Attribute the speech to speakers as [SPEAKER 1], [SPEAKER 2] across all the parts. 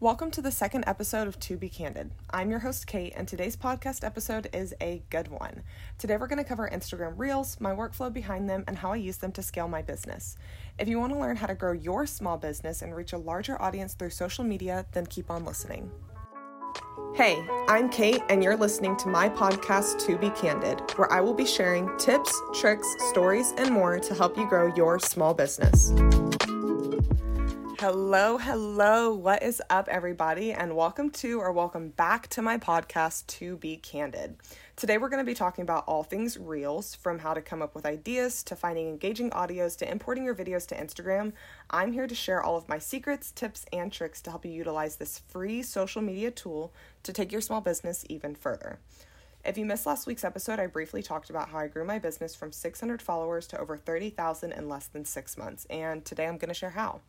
[SPEAKER 1] Welcome to the second episode of To Be Candid. I'm your host, Kate, and today's podcast episode is a good one. Today, we're going to cover Instagram Reels, my workflow behind them, and how I use them to scale my business. If you want to learn how to grow your small business and reach a larger audience through social media, then keep on listening. Hey, I'm Kate, and you're listening to my podcast, To Be Candid, where I will be sharing tips, tricks, stories, and more to help you grow your small business. Hello, hello. What is up, everybody? And welcome to or welcome back to my podcast, To Be Candid. Today, we're going to be talking about all things reels from how to come up with ideas to finding engaging audios to importing your videos to Instagram. I'm here to share all of my secrets, tips, and tricks to help you utilize this free social media tool to take your small business even further. If you missed last week's episode, I briefly talked about how I grew my business from 600 followers to over 30,000 in less than six months, and today I'm going to share how.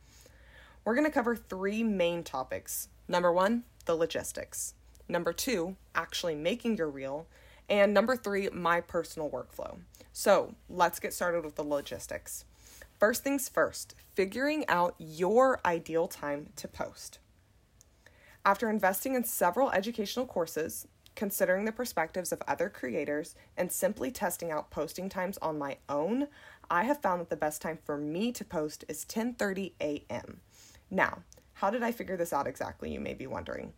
[SPEAKER 1] We're going to cover three main topics. Number one, the logistics. Number two, actually making your reel. And number three, my personal workflow. So let's get started with the logistics. First things first, figuring out your ideal time to post. After investing in several educational courses, considering the perspectives of other creators, and simply testing out posting times on my own, I have found that the best time for me to post is 10:30 a.m. Now, how did I figure this out exactly, you may be wondering.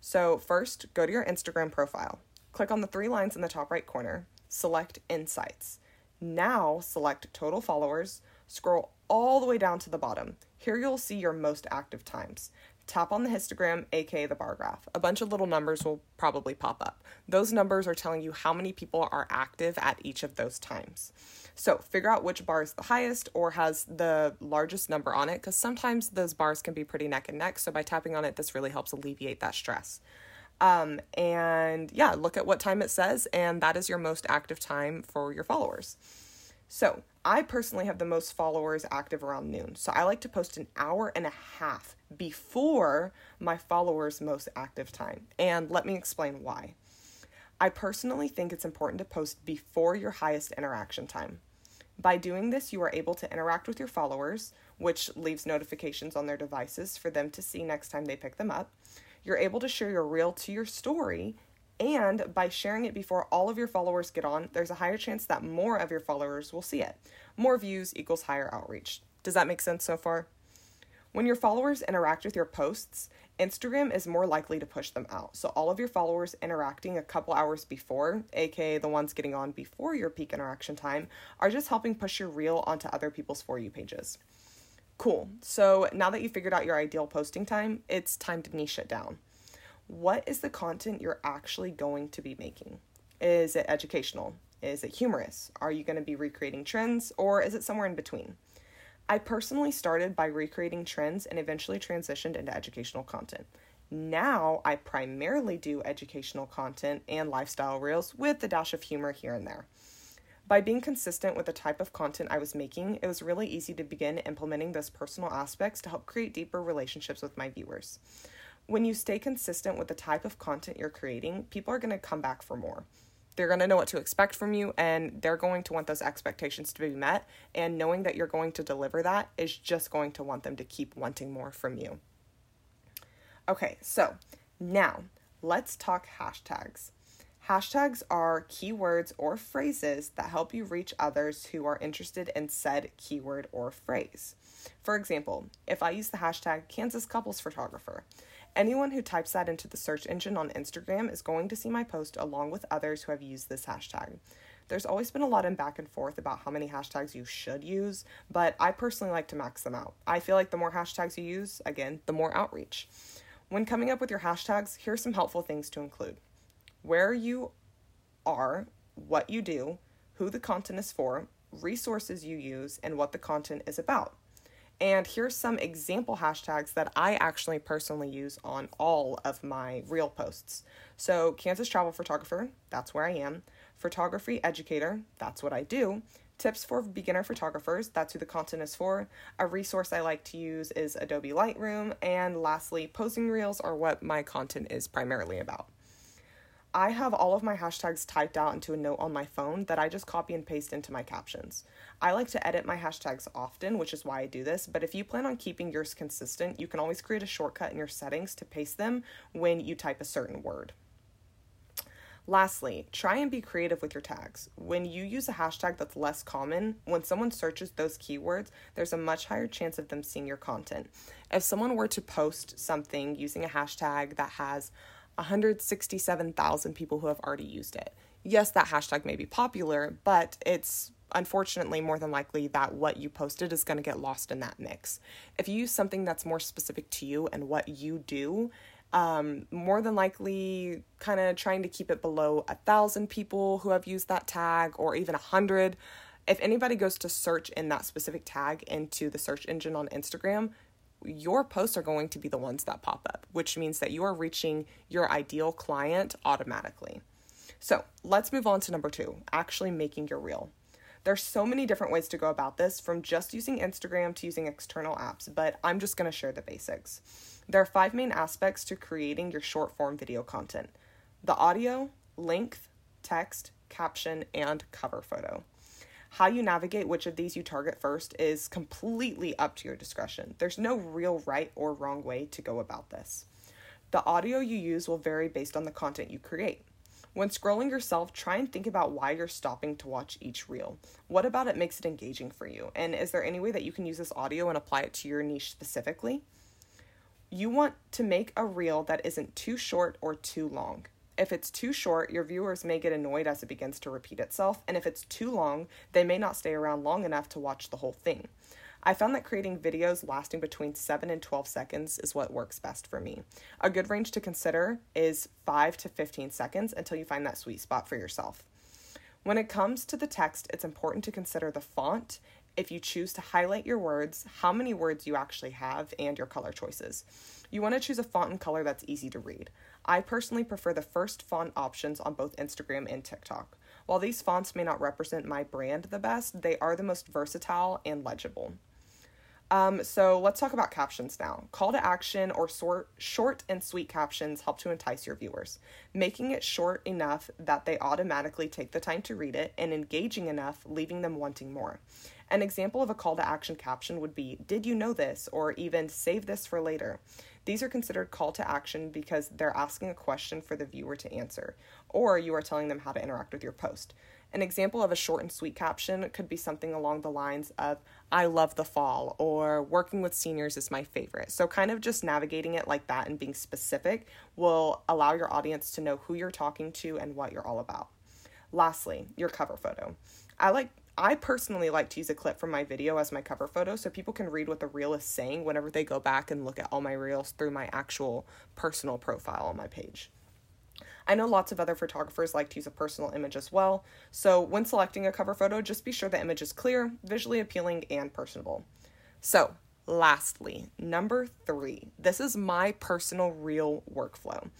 [SPEAKER 1] So, first, go to your Instagram profile. Click on the three lines in the top right corner, select Insights. Now, select Total Followers, scroll all the way down to the bottom. Here you'll see your most active times. Tap on the histogram, aka the bar graph. A bunch of little numbers will probably pop up. Those numbers are telling you how many people are active at each of those times. So figure out which bar is the highest or has the largest number on it, because sometimes those bars can be pretty neck and neck. So by tapping on it, this really helps alleviate that stress. Um, and yeah, look at what time it says, and that is your most active time for your followers. So I personally have the most followers active around noon. So I like to post an hour and a half before my followers' most active time. And let me explain why. I personally think it's important to post before your highest interaction time. By doing this, you are able to interact with your followers, which leaves notifications on their devices for them to see next time they pick them up. You're able to share your reel to your story, and by sharing it before all of your followers get on, there's a higher chance that more of your followers will see it. More views equals higher outreach. Does that make sense so far? When your followers interact with your posts, Instagram is more likely to push them out. So, all of your followers interacting a couple hours before, aka the ones getting on before your peak interaction time, are just helping push your reel onto other people's For You pages. Cool. So, now that you figured out your ideal posting time, it's time to niche it down. What is the content you're actually going to be making? Is it educational? Is it humorous? Are you going to be recreating trends or is it somewhere in between? I personally started by recreating trends and eventually transitioned into educational content. Now I primarily do educational content and lifestyle reels with a dash of humor here and there. By being consistent with the type of content I was making, it was really easy to begin implementing those personal aspects to help create deeper relationships with my viewers. When you stay consistent with the type of content you're creating, people are going to come back for more they're going to know what to expect from you and they're going to want those expectations to be met. And knowing that you're going to deliver that is just going to want them to keep wanting more from you. Okay so now let's talk hashtags. Hashtags are keywords or phrases that help you reach others who are interested in said keyword or phrase. For example if i use the hashtag kansas couples photographer Anyone who types that into the search engine on Instagram is going to see my post along with others who have used this hashtag. There's always been a lot of back and forth about how many hashtags you should use, but I personally like to max them out. I feel like the more hashtags you use, again, the more outreach. When coming up with your hashtags, here's some helpful things to include where you are, what you do, who the content is for, resources you use, and what the content is about. And here's some example hashtags that I actually personally use on all of my reel posts. So, Kansas travel photographer, that's where I am. Photography educator, that's what I do. Tips for beginner photographers, that's who the content is for. A resource I like to use is Adobe Lightroom. And lastly, posing reels are what my content is primarily about. I have all of my hashtags typed out into a note on my phone that I just copy and paste into my captions. I like to edit my hashtags often, which is why I do this, but if you plan on keeping yours consistent, you can always create a shortcut in your settings to paste them when you type a certain word. Lastly, try and be creative with your tags. When you use a hashtag that's less common, when someone searches those keywords, there's a much higher chance of them seeing your content. If someone were to post something using a hashtag that has 167,000 people who have already used it, yes, that hashtag may be popular, but it's unfortunately more than likely that what you posted is going to get lost in that mix. If you use something that's more specific to you and what you do, um, more than likely kind of trying to keep it below a thousand people who have used that tag or even a hundred. If anybody goes to search in that specific tag into the search engine on Instagram, your posts are going to be the ones that pop up, which means that you are reaching your ideal client automatically. So let's move on to number two actually making your reel. There's so many different ways to go about this, from just using Instagram to using external apps, but I'm just going to share the basics. There are five main aspects to creating your short form video content the audio, length, text, caption, and cover photo. How you navigate which of these you target first is completely up to your discretion. There's no real right or wrong way to go about this. The audio you use will vary based on the content you create. When scrolling yourself, try and think about why you're stopping to watch each reel. What about it makes it engaging for you? And is there any way that you can use this audio and apply it to your niche specifically? You want to make a reel that isn't too short or too long. If it's too short, your viewers may get annoyed as it begins to repeat itself, and if it's too long, they may not stay around long enough to watch the whole thing. I found that creating videos lasting between 7 and 12 seconds is what works best for me. A good range to consider is 5 to 15 seconds until you find that sweet spot for yourself. When it comes to the text, it's important to consider the font if you choose to highlight your words, how many words you actually have, and your color choices. You want to choose a font and color that's easy to read. I personally prefer the first font options on both Instagram and TikTok. While these fonts may not represent my brand the best, they are the most versatile and legible. Um, so let's talk about captions now. Call to action or sort, short and sweet captions help to entice your viewers, making it short enough that they automatically take the time to read it and engaging enough, leaving them wanting more. An example of a call to action caption would be, Did you know this? or even save this for later. These are considered call to action because they're asking a question for the viewer to answer, or you are telling them how to interact with your post. An example of a short and sweet caption could be something along the lines of, I love the fall, or working with seniors is my favorite. So, kind of just navigating it like that and being specific will allow your audience to know who you're talking to and what you're all about. Lastly, your cover photo. I like I personally like to use a clip from my video as my cover photo so people can read what the reel is saying whenever they go back and look at all my reels through my actual personal profile on my page. I know lots of other photographers like to use a personal image as well, so when selecting a cover photo, just be sure the image is clear, visually appealing, and personable. So, lastly, number three, this is my personal reel workflow.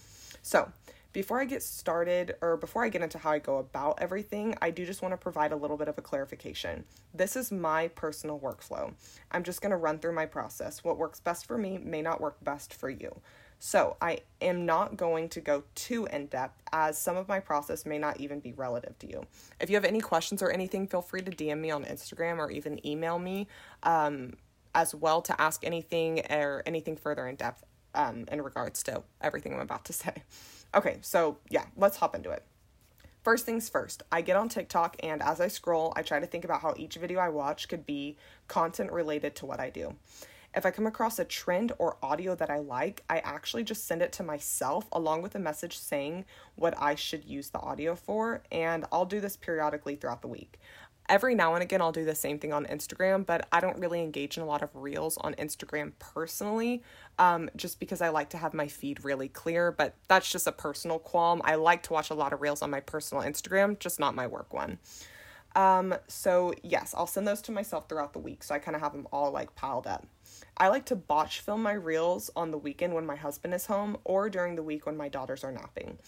[SPEAKER 1] So, before I get started, or before I get into how I go about everything, I do just want to provide a little bit of a clarification. This is my personal workflow. I'm just going to run through my process. What works best for me may not work best for you. So, I am not going to go too in depth as some of my process may not even be relative to you. If you have any questions or anything, feel free to DM me on Instagram or even email me um, as well to ask anything or anything further in depth um, in regards to everything I'm about to say. Okay, so yeah, let's hop into it. First things first, I get on TikTok and as I scroll, I try to think about how each video I watch could be content related to what I do. If I come across a trend or audio that I like, I actually just send it to myself along with a message saying what I should use the audio for, and I'll do this periodically throughout the week. Every now and again, I'll do the same thing on Instagram, but I don't really engage in a lot of reels on Instagram personally, um, just because I like to have my feed really clear. But that's just a personal qualm. I like to watch a lot of reels on my personal Instagram, just not my work one. Um, so, yes, I'll send those to myself throughout the week, so I kind of have them all like piled up. I like to botch film my reels on the weekend when my husband is home or during the week when my daughters are napping.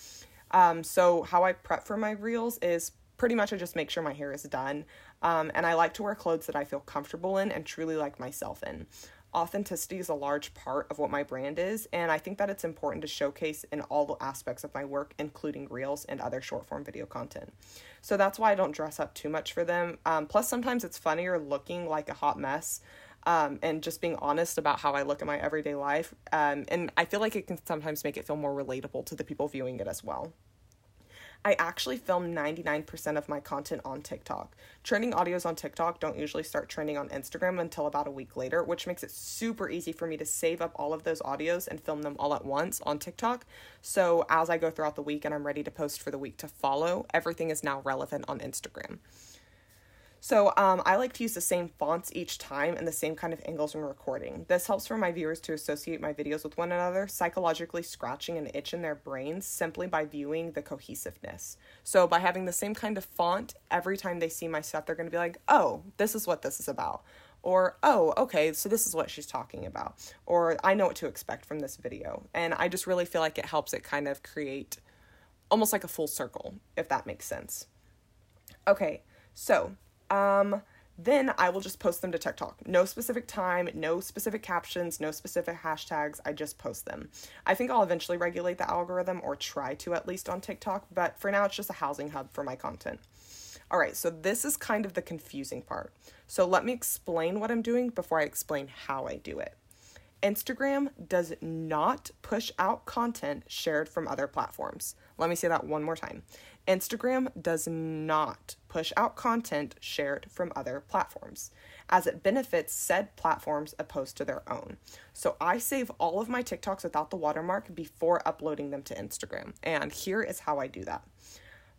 [SPEAKER 1] Um, so, how I prep for my reels is pretty much I just make sure my hair is done. Um, and I like to wear clothes that I feel comfortable in and truly like myself in. authenticity is a large part of what my brand is, and I think that it's important to showcase in all aspects of my work, including reels and other short form video content. So that's why I don't dress up too much for them. Um, plus, sometimes it's funnier looking like a hot mess. Um, and just being honest about how I look in my everyday life. Um, and I feel like it can sometimes make it feel more relatable to the people viewing it as well. I actually film 99% of my content on TikTok. Trending audios on TikTok don't usually start trending on Instagram until about a week later, which makes it super easy for me to save up all of those audios and film them all at once on TikTok. So as I go throughout the week and I'm ready to post for the week to follow, everything is now relevant on Instagram. So um, I like to use the same fonts each time and the same kind of angles when recording. This helps for my viewers to associate my videos with one another, psychologically scratching an itch in their brains simply by viewing the cohesiveness. So by having the same kind of font, every time they see my stuff, they're going to be like, oh, this is what this is about. Or, oh, okay, so this is what she's talking about. Or, I know what to expect from this video. And I just really feel like it helps it kind of create almost like a full circle, if that makes sense. Okay, so um, then I will just post them to TikTok. No specific time, no specific captions, no specific hashtags. I just post them. I think I'll eventually regulate the algorithm or try to at least on TikTok, but for now it's just a housing hub for my content. All right, so this is kind of the confusing part. So let me explain what I'm doing before I explain how I do it. Instagram does not push out content shared from other platforms. Let me say that one more time. Instagram does not push out content shared from other platforms, as it benefits said platforms opposed to their own. So I save all of my TikToks without the watermark before uploading them to Instagram. And here is how I do that.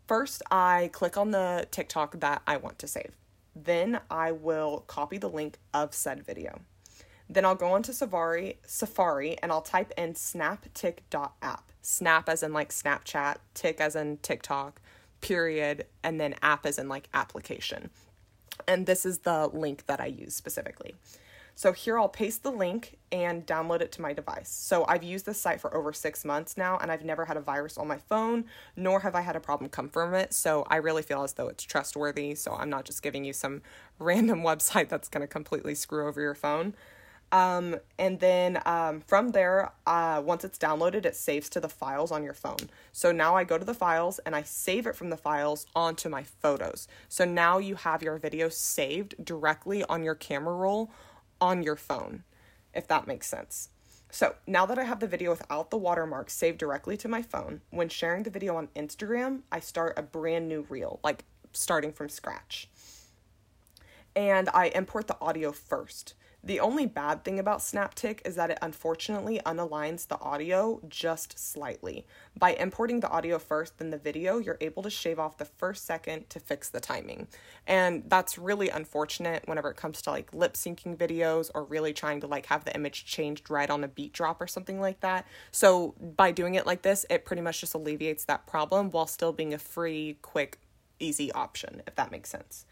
[SPEAKER 1] First, I click on the TikTok that I want to save. Then I will copy the link of said video. Then I'll go onto Safari, Safari, and I'll type in snaptik.app. Snap as in like Snapchat, tick as in TikTok, period, and then app as in like application. And this is the link that I use specifically. So here I'll paste the link and download it to my device. So I've used this site for over six months now and I've never had a virus on my phone, nor have I had a problem come from it. So I really feel as though it's trustworthy. So I'm not just giving you some random website that's going to completely screw over your phone. Um, and then um, from there, uh, once it's downloaded, it saves to the files on your phone. So now I go to the files and I save it from the files onto my photos. So now you have your video saved directly on your camera roll on your phone, if that makes sense. So now that I have the video without the watermark saved directly to my phone, when sharing the video on Instagram, I start a brand new reel, like starting from scratch. And I import the audio first. The only bad thing about SnapTik is that it unfortunately unaligns the audio just slightly. By importing the audio first, then the video, you're able to shave off the first second to fix the timing. And that's really unfortunate whenever it comes to like lip syncing videos or really trying to like have the image changed right on a beat drop or something like that. So by doing it like this, it pretty much just alleviates that problem while still being a free, quick, easy option, if that makes sense.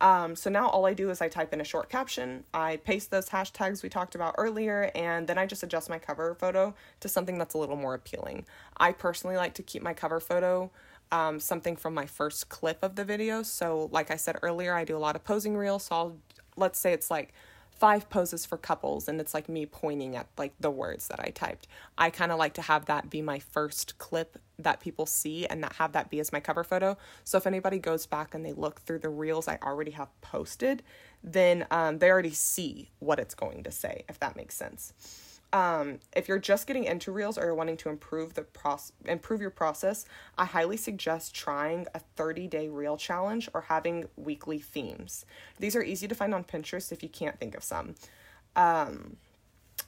[SPEAKER 1] Um, so now all I do is I type in a short caption, I paste those hashtags we talked about earlier, and then I just adjust my cover photo to something that's a little more appealing. I personally like to keep my cover photo um, something from my first clip of the video. So, like I said earlier, I do a lot of posing reels. So, I'll, let's say it's like five poses for couples and it's like me pointing at like the words that I typed. I kind of like to have that be my first clip that people see and that have that be as my cover photo. So if anybody goes back and they look through the reels I already have posted, then um, they already see what it's going to say, if that makes sense. Um, if you're just getting into reels or you're wanting to improve the process, improve your process, I highly suggest trying a 30 day reel challenge or having weekly themes. These are easy to find on Pinterest if you can't think of some. Um,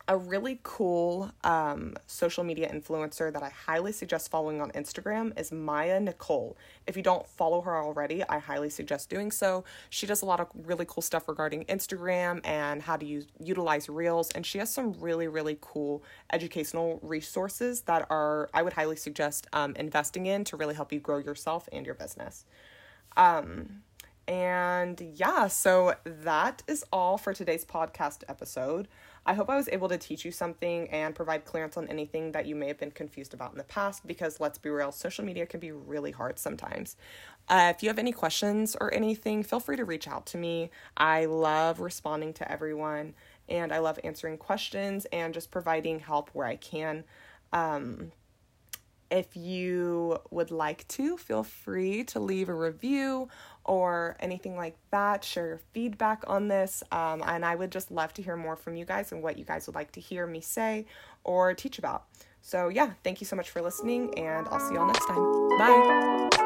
[SPEAKER 1] a really cool um, social media influencer that I highly suggest following on Instagram is Maya Nicole. If you don't follow her already, I highly suggest doing so. She does a lot of really cool stuff regarding Instagram and how to use utilize Reels, and she has some really really cool educational resources that are I would highly suggest um, investing in to really help you grow yourself and your business. Um, and yeah, so that is all for today's podcast episode. I hope I was able to teach you something and provide clearance on anything that you may have been confused about in the past because let's be real, social media can be really hard sometimes. Uh, if you have any questions or anything, feel free to reach out to me. I love responding to everyone. and I love answering questions and just providing help where I can. Um, if you would like to, feel free to leave a review or anything like that. Share your feedback on this. Um, and I would just love to hear more from you guys and what you guys would like to hear me say or teach about. So, yeah, thank you so much for listening, and I'll see y'all next time. Bye.